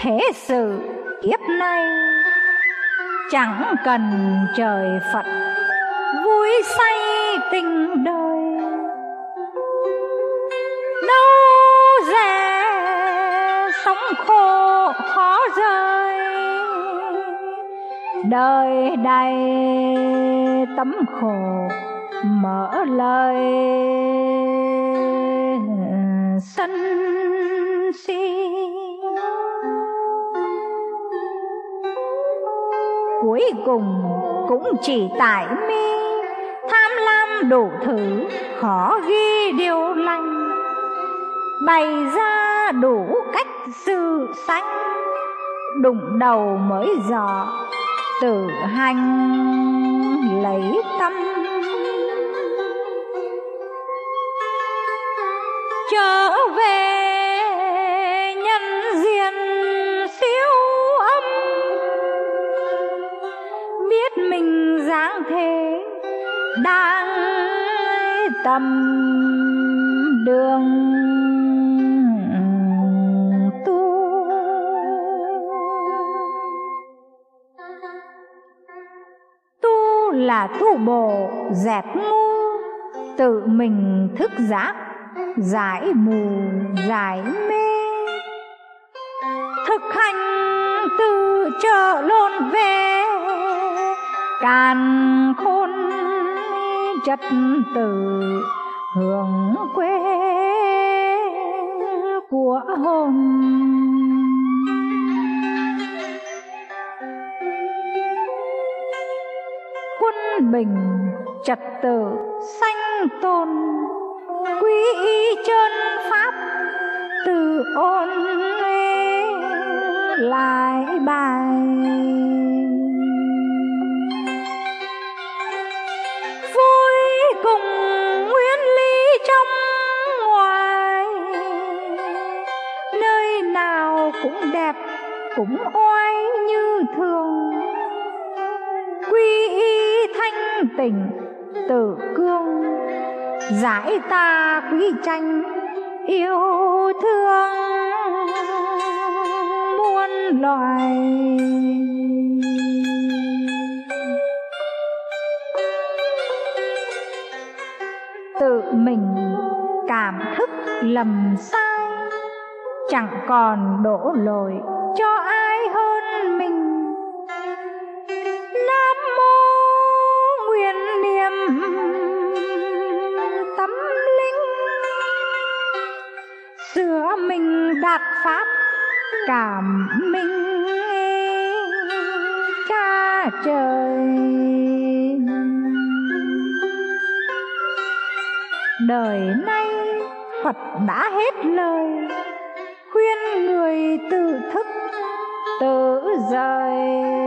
thế sự kiếp nay. Chẳng cần trời phật, vui say tình đời. Đâu dè sống khổ khó rời. Đời đầy tấm khổ mở lời. Cuối cùng cũng chỉ tại mi. Tham lam đủ thứ, khó ghi điều lành. Bày ra đủ cách sự sanh, đụng đầu mới dò, tự hành lấy tâm. Tâm đường tu. Tu là tu bổ dẹp ngu, tự mình thức giác giải mù, giải mê. Thực hành từ chợ lộn về, càn khôn chất từ hưởng quê của hồn. Quân bình trật tự sanh tồn quý y chân pháp từ ôn cũng oai như thường. Quy y thanh tịnh, tự cương, giải ta quý tranh, yêu thương muôn loài. Tự mình cảm thức lầm sai, chẳng còn đổ lỗi. Cảm minh cha trời. Đời nay phật đã hết lời, khuyên người tự thức, tự rời.